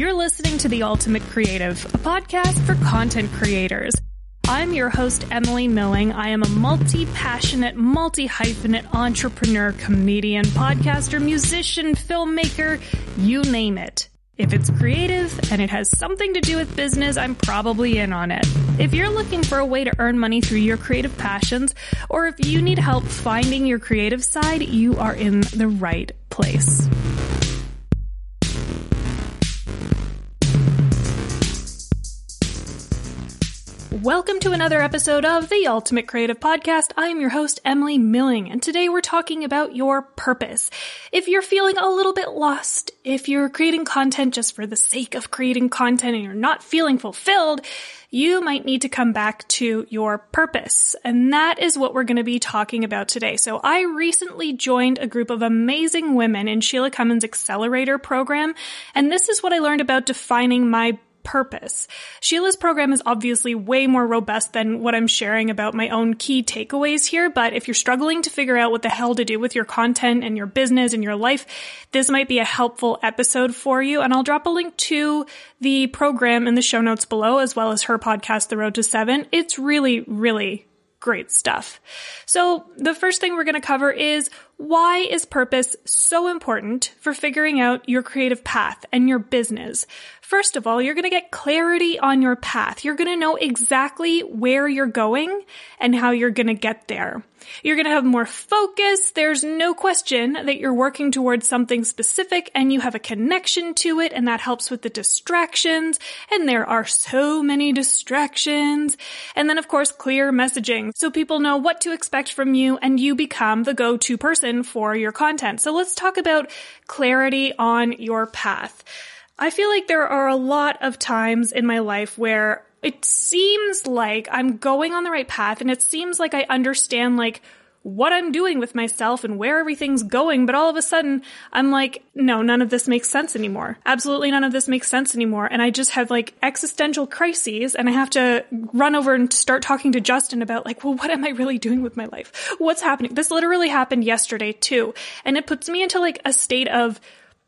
You're listening to The Ultimate Creative, a podcast for content creators. I'm your host, Emily Milling. I am a multi passionate, multi hyphenate entrepreneur, comedian, podcaster, musician, filmmaker, you name it. If it's creative and it has something to do with business, I'm probably in on it. If you're looking for a way to earn money through your creative passions, or if you need help finding your creative side, you are in the right place. Welcome to another episode of the Ultimate Creative Podcast. I am your host, Emily Milling, and today we're talking about your purpose. If you're feeling a little bit lost, if you're creating content just for the sake of creating content and you're not feeling fulfilled, you might need to come back to your purpose. And that is what we're going to be talking about today. So I recently joined a group of amazing women in Shelagh Cummins Accelerator program. And this is what I learned about defining my purpose. Shelagh's program is obviously way more robust than what I'm sharing about my own key takeaways here, but if you're struggling to figure out what the hell to do with your content and your business and your life, this might be a helpful episode for you. And I'll drop a link to the program in the show notes below, as well as her podcast, The Road to Seven. It's really, really great stuff. So the first thing we're going to cover is why is purpose so important for figuring out your creative path and your business? First of all, you're going to get clarity on your path. You're going to know exactly where you're going and how you're going to get there. You're going to have more focus. There's no question that you're working towards something specific and you have a connection to it and that helps with the distractions. And there are so many distractions. And then of course, clear messaging. So people know what to expect from you and you become the go-to person for your content. So let's talk about clarity on your path. I feel like there are a lot of times in my life where it seems like I'm going on the right path and it seems like I understand like what I'm doing with myself and where everything's going, but all of a sudden I'm like, no, none of this makes sense anymore. Absolutely none of this makes sense anymore. And I just have like existential crises and I have to run over and start talking to Justin about like, well, what am I really doing with my life? What's happening? This literally happened yesterday too. And it puts me into like a state of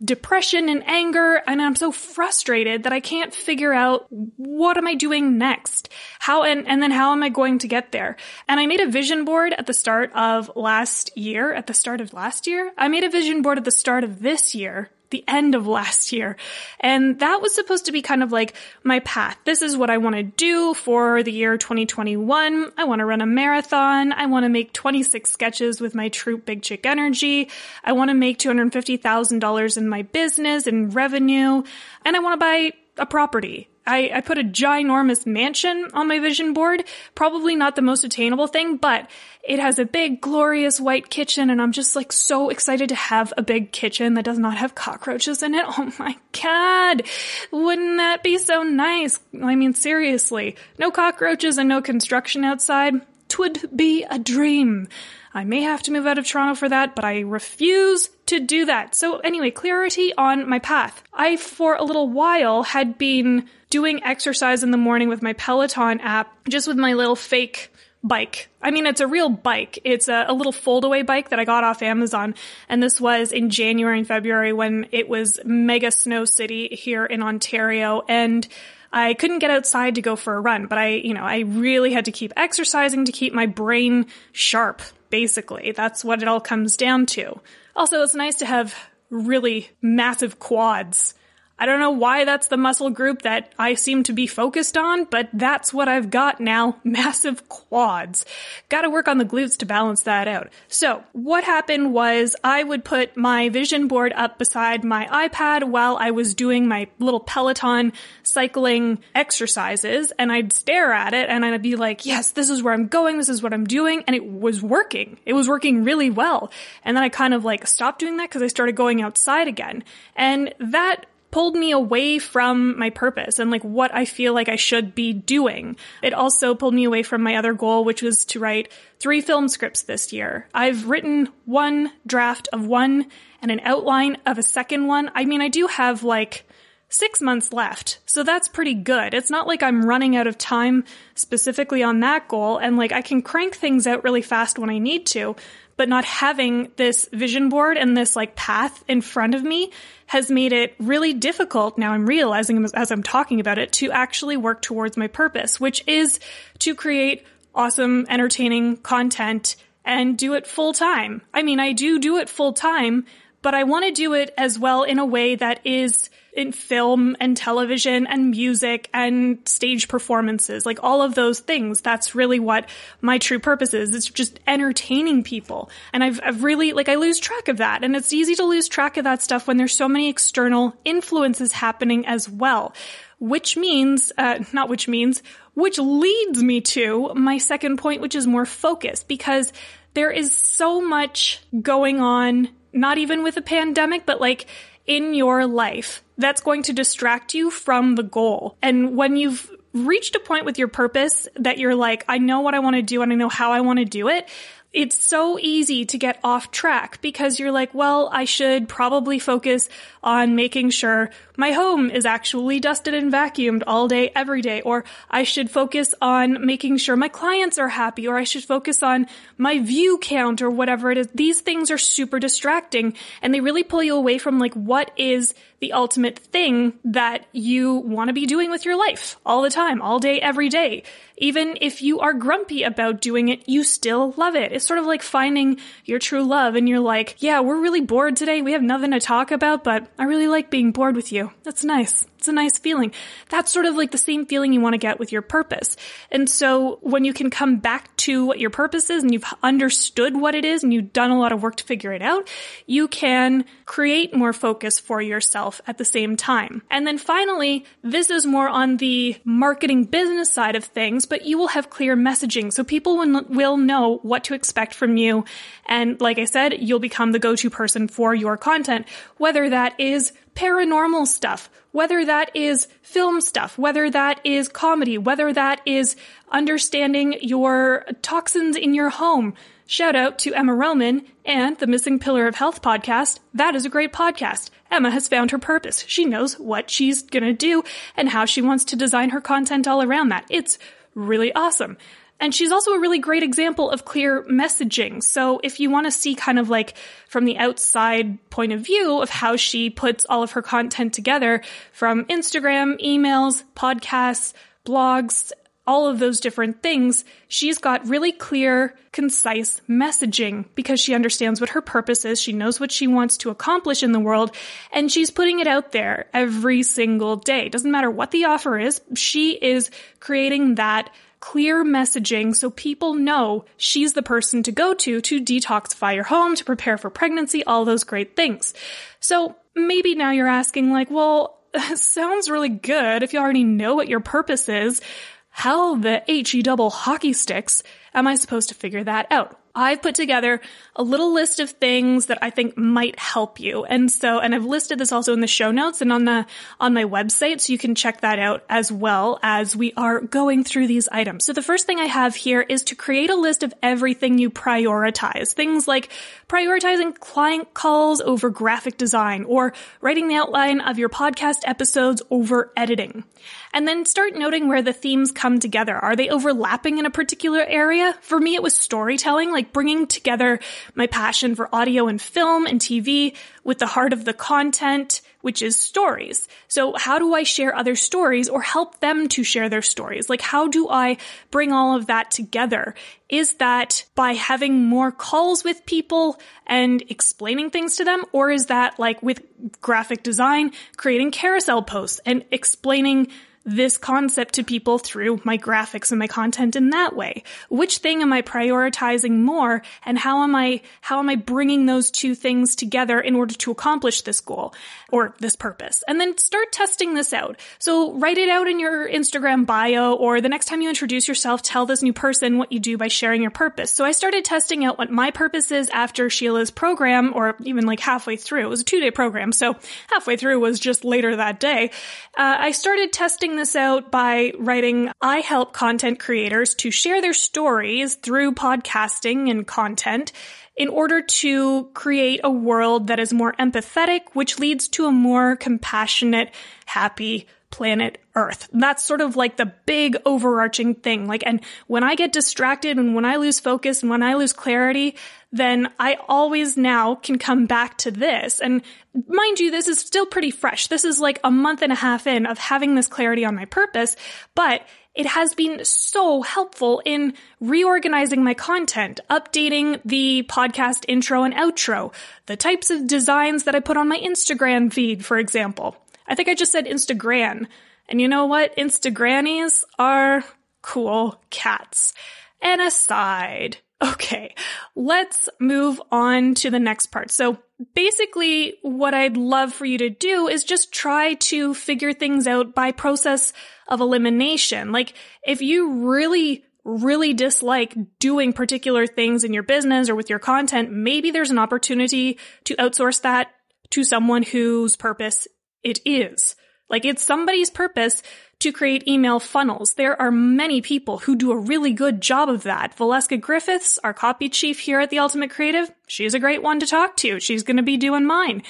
depression and anger and I'm so frustrated that I can't figure out what am I doing next? How and, and then how am I going to get there? And I made a vision board at the start of last year, at the start of last year. I made a vision board at the start of this year the end of last year. And that was supposed to be kind of like my path. This is what I want to do for the year 2021. I want to run a marathon. I want to make 26 sketches with my troupe Big Chick Energy. I want to make $250,000 in my business and revenue. And I want to buy a property. I, I put a ginormous mansion on my vision board. Probably not the most attainable thing, but it has a big, glorious white kitchen, and I'm just like so excited to have a big kitchen that does not have cockroaches in it. Oh my god! Wouldn't that be so nice? I mean, seriously. No cockroaches and no construction outside. Twould be a dream. I may have to move out of Toronto for that, but I refuse to do that. So anyway, clarity on my path. I, for a little while, had been doing exercise in the morning with my Peloton app, just with my little fake bike. I mean, it's a real bike. It's a, a, little foldaway bike that I got off Amazon. And this was in January and February when it was mega snow city here in Ontario. And I couldn't get outside to go for a run, but I, you know, I really had to keep exercising to keep my brain sharp, basically. That's what it all comes down to. Also, it's nice to have really massive quads I don't know why that's the muscle group that I seem to be focused on, but that's what I've got now. Massive quads. Gotta work on the glutes to balance that out. So what happened was I would put my vision board up beside my iPad while I was doing my little Peloton cycling exercises and I'd stare at it and I'd be like, yes, this is where I'm going. This is what I'm doing. And it was working. It was working really well. And then I kind of like stopped doing that because I started going outside again. And that pulled me away from my purpose and like what I feel like I should be doing. It also pulled me away from my other goal, which was to write three film scripts this year. I've written one draft of one and an outline of a second one. I mean, I do have like six months left. So that's pretty good. It's not like I'm running out of time specifically on that goal and like I can crank things out really fast when I need to. but not having this vision board and this like path in front of me has made it really difficult. Now I'm realizing as I'm talking about it to actually work towards my purpose, which is to create awesome, entertaining content and do it full time. I mean, I do do it full time, but I want to do it as well in a way that is in film and television and music and stage performances, like all of those things. That's really what my true purpose is. It's just entertaining people. And I've, I've really, like, I lose track of that. And it's easy to lose track of that stuff when there's so many external influences happening as well. Which means, uh, not which means, which leads me to my second point, which is more focus because there is so much going on, not even with a pandemic, but like in your life that's going to distract you from the goal. And when you've reached a point with your purpose that you're like, I know what I want to do and I know how I want to do it, it's so easy to get off track because you're like, well, I should probably focus on making sure my home is actually dusted and vacuumed all day, every day, or I should focus on making sure my clients are happy, or I should focus on my view count or whatever it is. These things are super distracting and they really pull you away from like what is the ultimate thing that you want to be doing with your life all the time, all day, every day. Even if you are grumpy about doing it, you still love it. It's sort of like finding your true love and you're like, yeah, we're really bored today. We have nothing to talk about, but I really like being bored with you. That's nice. It's a nice feeling. That's sort of like the same feeling you want to get with your purpose. And so when you can come back to what your purpose is and you've understood what it is and you've done a lot of work to figure it out, you can create more focus for yourself at the same time. And then finally, this is more on the marketing business side of things, but you will have clear messaging. So people will, know what to expect from you. And like I said, you'll become the go-to person for your content, whether that is paranormal stuff, whether that is film stuff, whether that is comedy, whether that is understanding your toxins in your home. Shout out to Emma Roman and the Missing Pillar of Health podcast. That is a great podcast. Emma has found her purpose. She knows what she's gonna do and how she wants to design her content all around that. It's really awesome. And she's also a really great example of clear messaging. So if you want to see kind of like from the outside point of view of how she puts all of her content together from Instagram, emails, podcasts, blogs, all of those different things, she's got really clear, concise messaging because she understands what her purpose is. She knows what she wants to accomplish in the world and she's putting it out there every single day. Doesn't matter what the offer is. She is creating that clear messaging so people know she's the person to go to to detoxify your home, to prepare for pregnancy, all those great things. So maybe now you're asking like, well, sounds really good if you already know what your purpose is. How the HE double hockey sticks am I supposed to figure that out? I've put together a little list of things that I think might help you. And so, and I've listed this also in the show notes and on the, on my website. So you can check that out as well as we are going through these items. So the first thing I have here is to create a list of everything you prioritize. Things like prioritizing client calls over graphic design or writing the outline of your podcast episodes over editing. And then start noting where the themes come together. Are they overlapping in a particular area? For me, it was storytelling, like bringing together my passion for audio and film and TV with the heart of the content, which is stories. So how do I share other stories or help them to share their stories? Like how do I bring all of that together? Is that by having more calls with people and explaining things to them? Or is that like with graphic design, creating carousel posts and explaining this concept to people through my graphics and my content in that way? Which thing am I prioritizing more and how am I, how am I bringing those two things together in order to accomplish this goal or this purpose? And then start testing this out. So write it out in your Instagram bio or the next time you introduce yourself, tell this new person what you do by sharing your purpose. So I started testing out what my purpose is after Shelagh's program or even like halfway through. It was a two day program. So halfway through was just later that day. Uh, I started testing this out by writing, I help content creators to share their stories through podcasting and content in order to create a world that is more empathetic, which leads to a more compassionate, happy planet Earth. That's sort of like the big overarching thing. Like, and when I get distracted and when I lose focus and when I lose clarity, then I always now can come back to this. And mind you, this is still pretty fresh. This is like a month and a half in of having this clarity on my purpose, but it has been so helpful in reorganizing my content, updating the podcast intro and outro, the types of designs that I put on my Instagram feed, for example. I think I just said Instagram. And you know what? Instagrannies are cool cats. And aside, okay, let's move on to the next part. So basically what I'd love for you to do is just try to figure things out by process of elimination. Like if you really really dislike doing particular things in your business or with your content, maybe there's an opportunity to outsource that to someone whose purpose it is. Like it's somebody's purpose to create email funnels. There are many people who do a really good job of that. Valeska Griffiths, our copy chief here at the Ultimate Creative, she's a great one to talk to. She's going to be doing mine.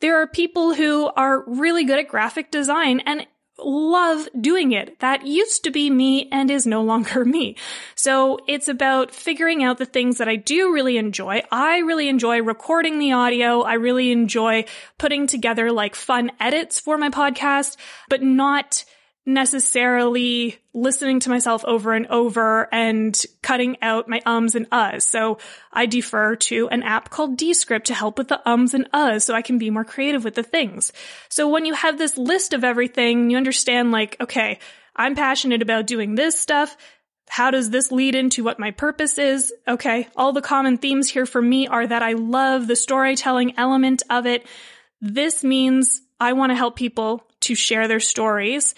There are people who are really good at graphic design and love doing it. That used to be me and is no longer me. So it's about figuring out the things that I do really enjoy. I really enjoy recording the audio. I really enjoy putting together like fun edits for my podcast, but not necessarily listening to myself over and over and cutting out my ums and uhs. So I defer to an app called Descript to help with the ums and uhs so I can be more creative with the things. So when you have this list of everything, you understand like, okay, I'm passionate about doing this stuff. How does this lead into what my purpose is? Okay. All the common themes here for me are that I love the storytelling element of it. This means I want to help people to share their stories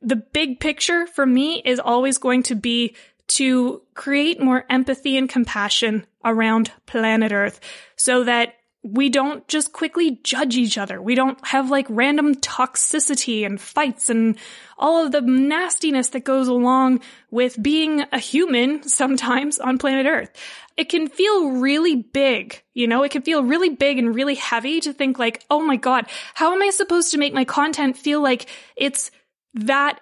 the big picture for me is always going to be to create more empathy and compassion around planet Earth so that we don't just quickly judge each other. We don't have like random toxicity and fights and all of the nastiness that goes along with being a human sometimes on planet Earth. It can feel really big, you know, it can feel really big and really heavy to think like, oh my God, how am I supposed to make my content feel like it's that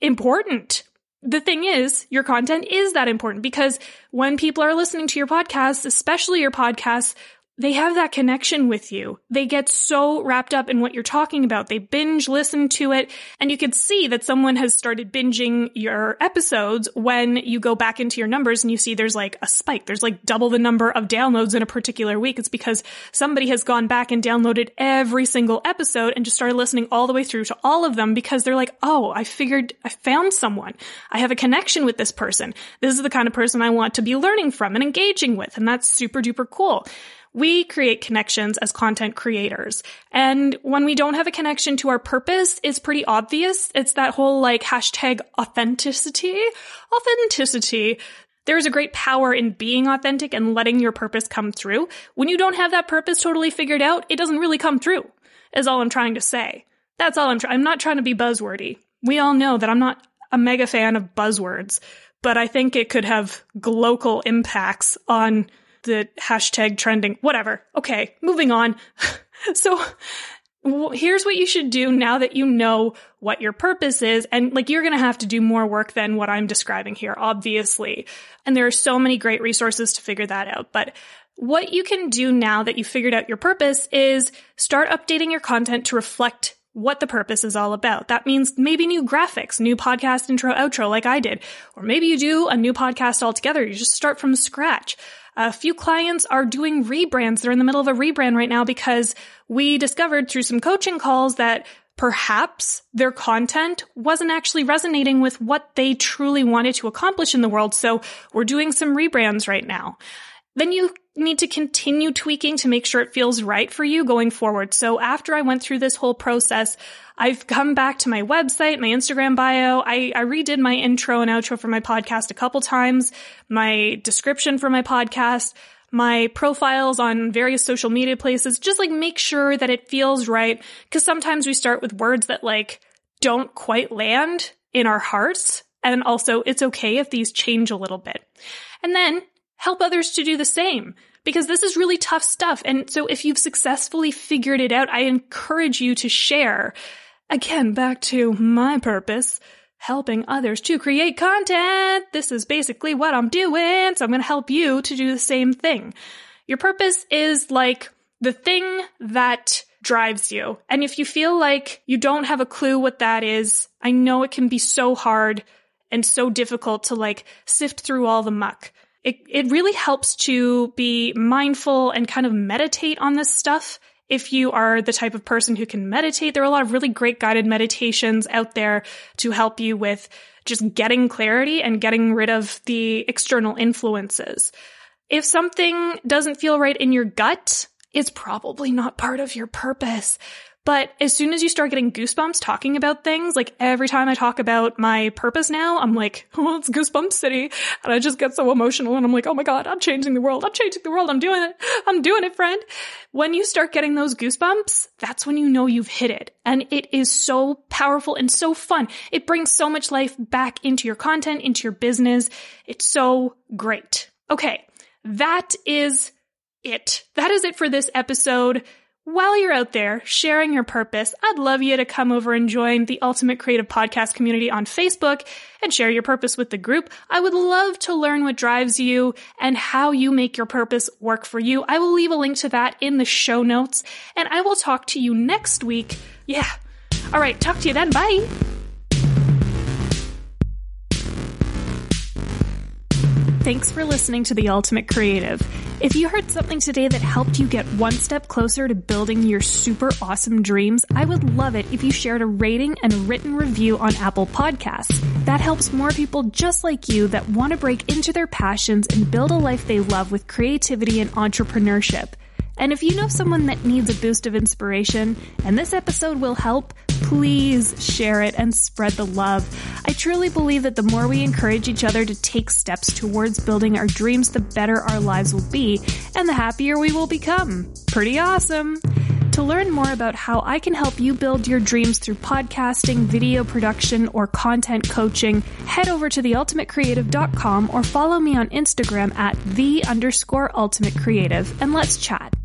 important. The thing is, your content is that important because when people are listening to your podcasts, especially your podcasts they have that connection with you. They get so wrapped up in what you're talking about. They binge listen to it and you could see that someone has started binging your episodes when you go back into your numbers and you see there's like a spike. There's like double the number of downloads in a particular week. It's because somebody has gone back and downloaded every single episode and just started listening all the way through to all of them because they're like, Oh, I figured I found someone. I have a connection with this person. This is the kind of person I want to be learning from and engaging with. And that's super duper cool we create connections as content creators. And when we don't have a connection to our purpose, it's pretty obvious. It's that whole like hashtag authenticity, authenticity. There's a great power in being authentic and letting your purpose come through. When you don't have that purpose totally figured out, it doesn't really come through, is all I'm trying to say. That's all I'm trying. I'm not trying to be buzzwordy. We all know that I'm not a mega fan of buzzwords, but I think it could have global impacts on the hashtag trending, whatever. Okay, moving on. so here's what you should do now that you know what your purpose is. And like, you're going to have to do more work than what I'm describing here, obviously. And there are so many great resources to figure that out. But what you can do now that you've figured out your purpose is start updating your content to reflect what the purpose is all about. That means maybe new graphics, new podcast intro outro like I did, or maybe you do a new podcast altogether. You just start from scratch. A few clients are doing rebrands. They're in the middle of a rebrand right now because we discovered through some coaching calls that perhaps their content wasn't actually resonating with what they truly wanted to accomplish in the world. So we're doing some rebrands right now. Then you need to continue tweaking to make sure it feels right for you going forward. So after I went through this whole process, I've come back to my website, my Instagram bio. I, I redid my intro and outro for my podcast a couple times, my description for my podcast, my profiles on various social media places, just like make sure that it feels right. Cause sometimes we start with words that like don't quite land in our hearts. And also it's okay if these change a little bit. And then help others to do the same because this is really tough stuff. And so if you've successfully figured it out, I encourage you to share. Again, back to my purpose. helping others to create content. This is basically what I'm doing. So I'm going to help you to do the same thing. Your purpose is like the thing that drives you. And if you feel like you don't have a clue what that is, I know it can be so hard and so difficult to like sift through all the muck. It, it really helps to be mindful and kind of meditate on this stuff. If you are the type of person who can meditate, there are a lot of really great guided meditations out there to help you with just getting clarity and getting rid of the external influences. If something doesn't feel right in your gut, it's probably not part of your purpose. But as soon as you start getting goosebumps talking about things, like every time I talk about my purpose now, I'm like, oh, it's goosebump city. And I just get so emotional and I'm like, oh my God, I'm changing the world. I'm changing the world. I'm doing it. I'm doing it, friend. When you start getting those goosebumps, that's when you know you've hit it. And it is so powerful and so fun. It brings so much life back into your content, into your business. It's so great. Okay. That is it. That is it for this episode. While you're out there sharing your purpose, I'd love you to come over and join the Ultimate Creative Podcast community on Facebook and share your purpose with the group. I would love to learn what drives you and how you make your purpose work for you. I will leave a link to that in the show notes and I will talk to you next week. Yeah. All right. Talk to you then. Bye. Thanks for listening to The Ultimate Creative. If you heard something today that helped you get one step closer to building your super awesome dreams, I would love it if you shared a rating and a written review on Apple Podcasts. That helps more people just like you that want to break into their passions and build a life they love with creativity and entrepreneurship. And if you know someone that needs a boost of inspiration and this episode will help, please share it and spread the love. I truly believe that the more we encourage each other to take steps towards building our dreams, the better our lives will be and the happier we will become. Pretty awesome. To learn more about how I can help you build your dreams through podcasting, video production, or content coaching, head over to theultimatecreative.com or follow me on Instagram at the underscore ultimate creative and let's chat.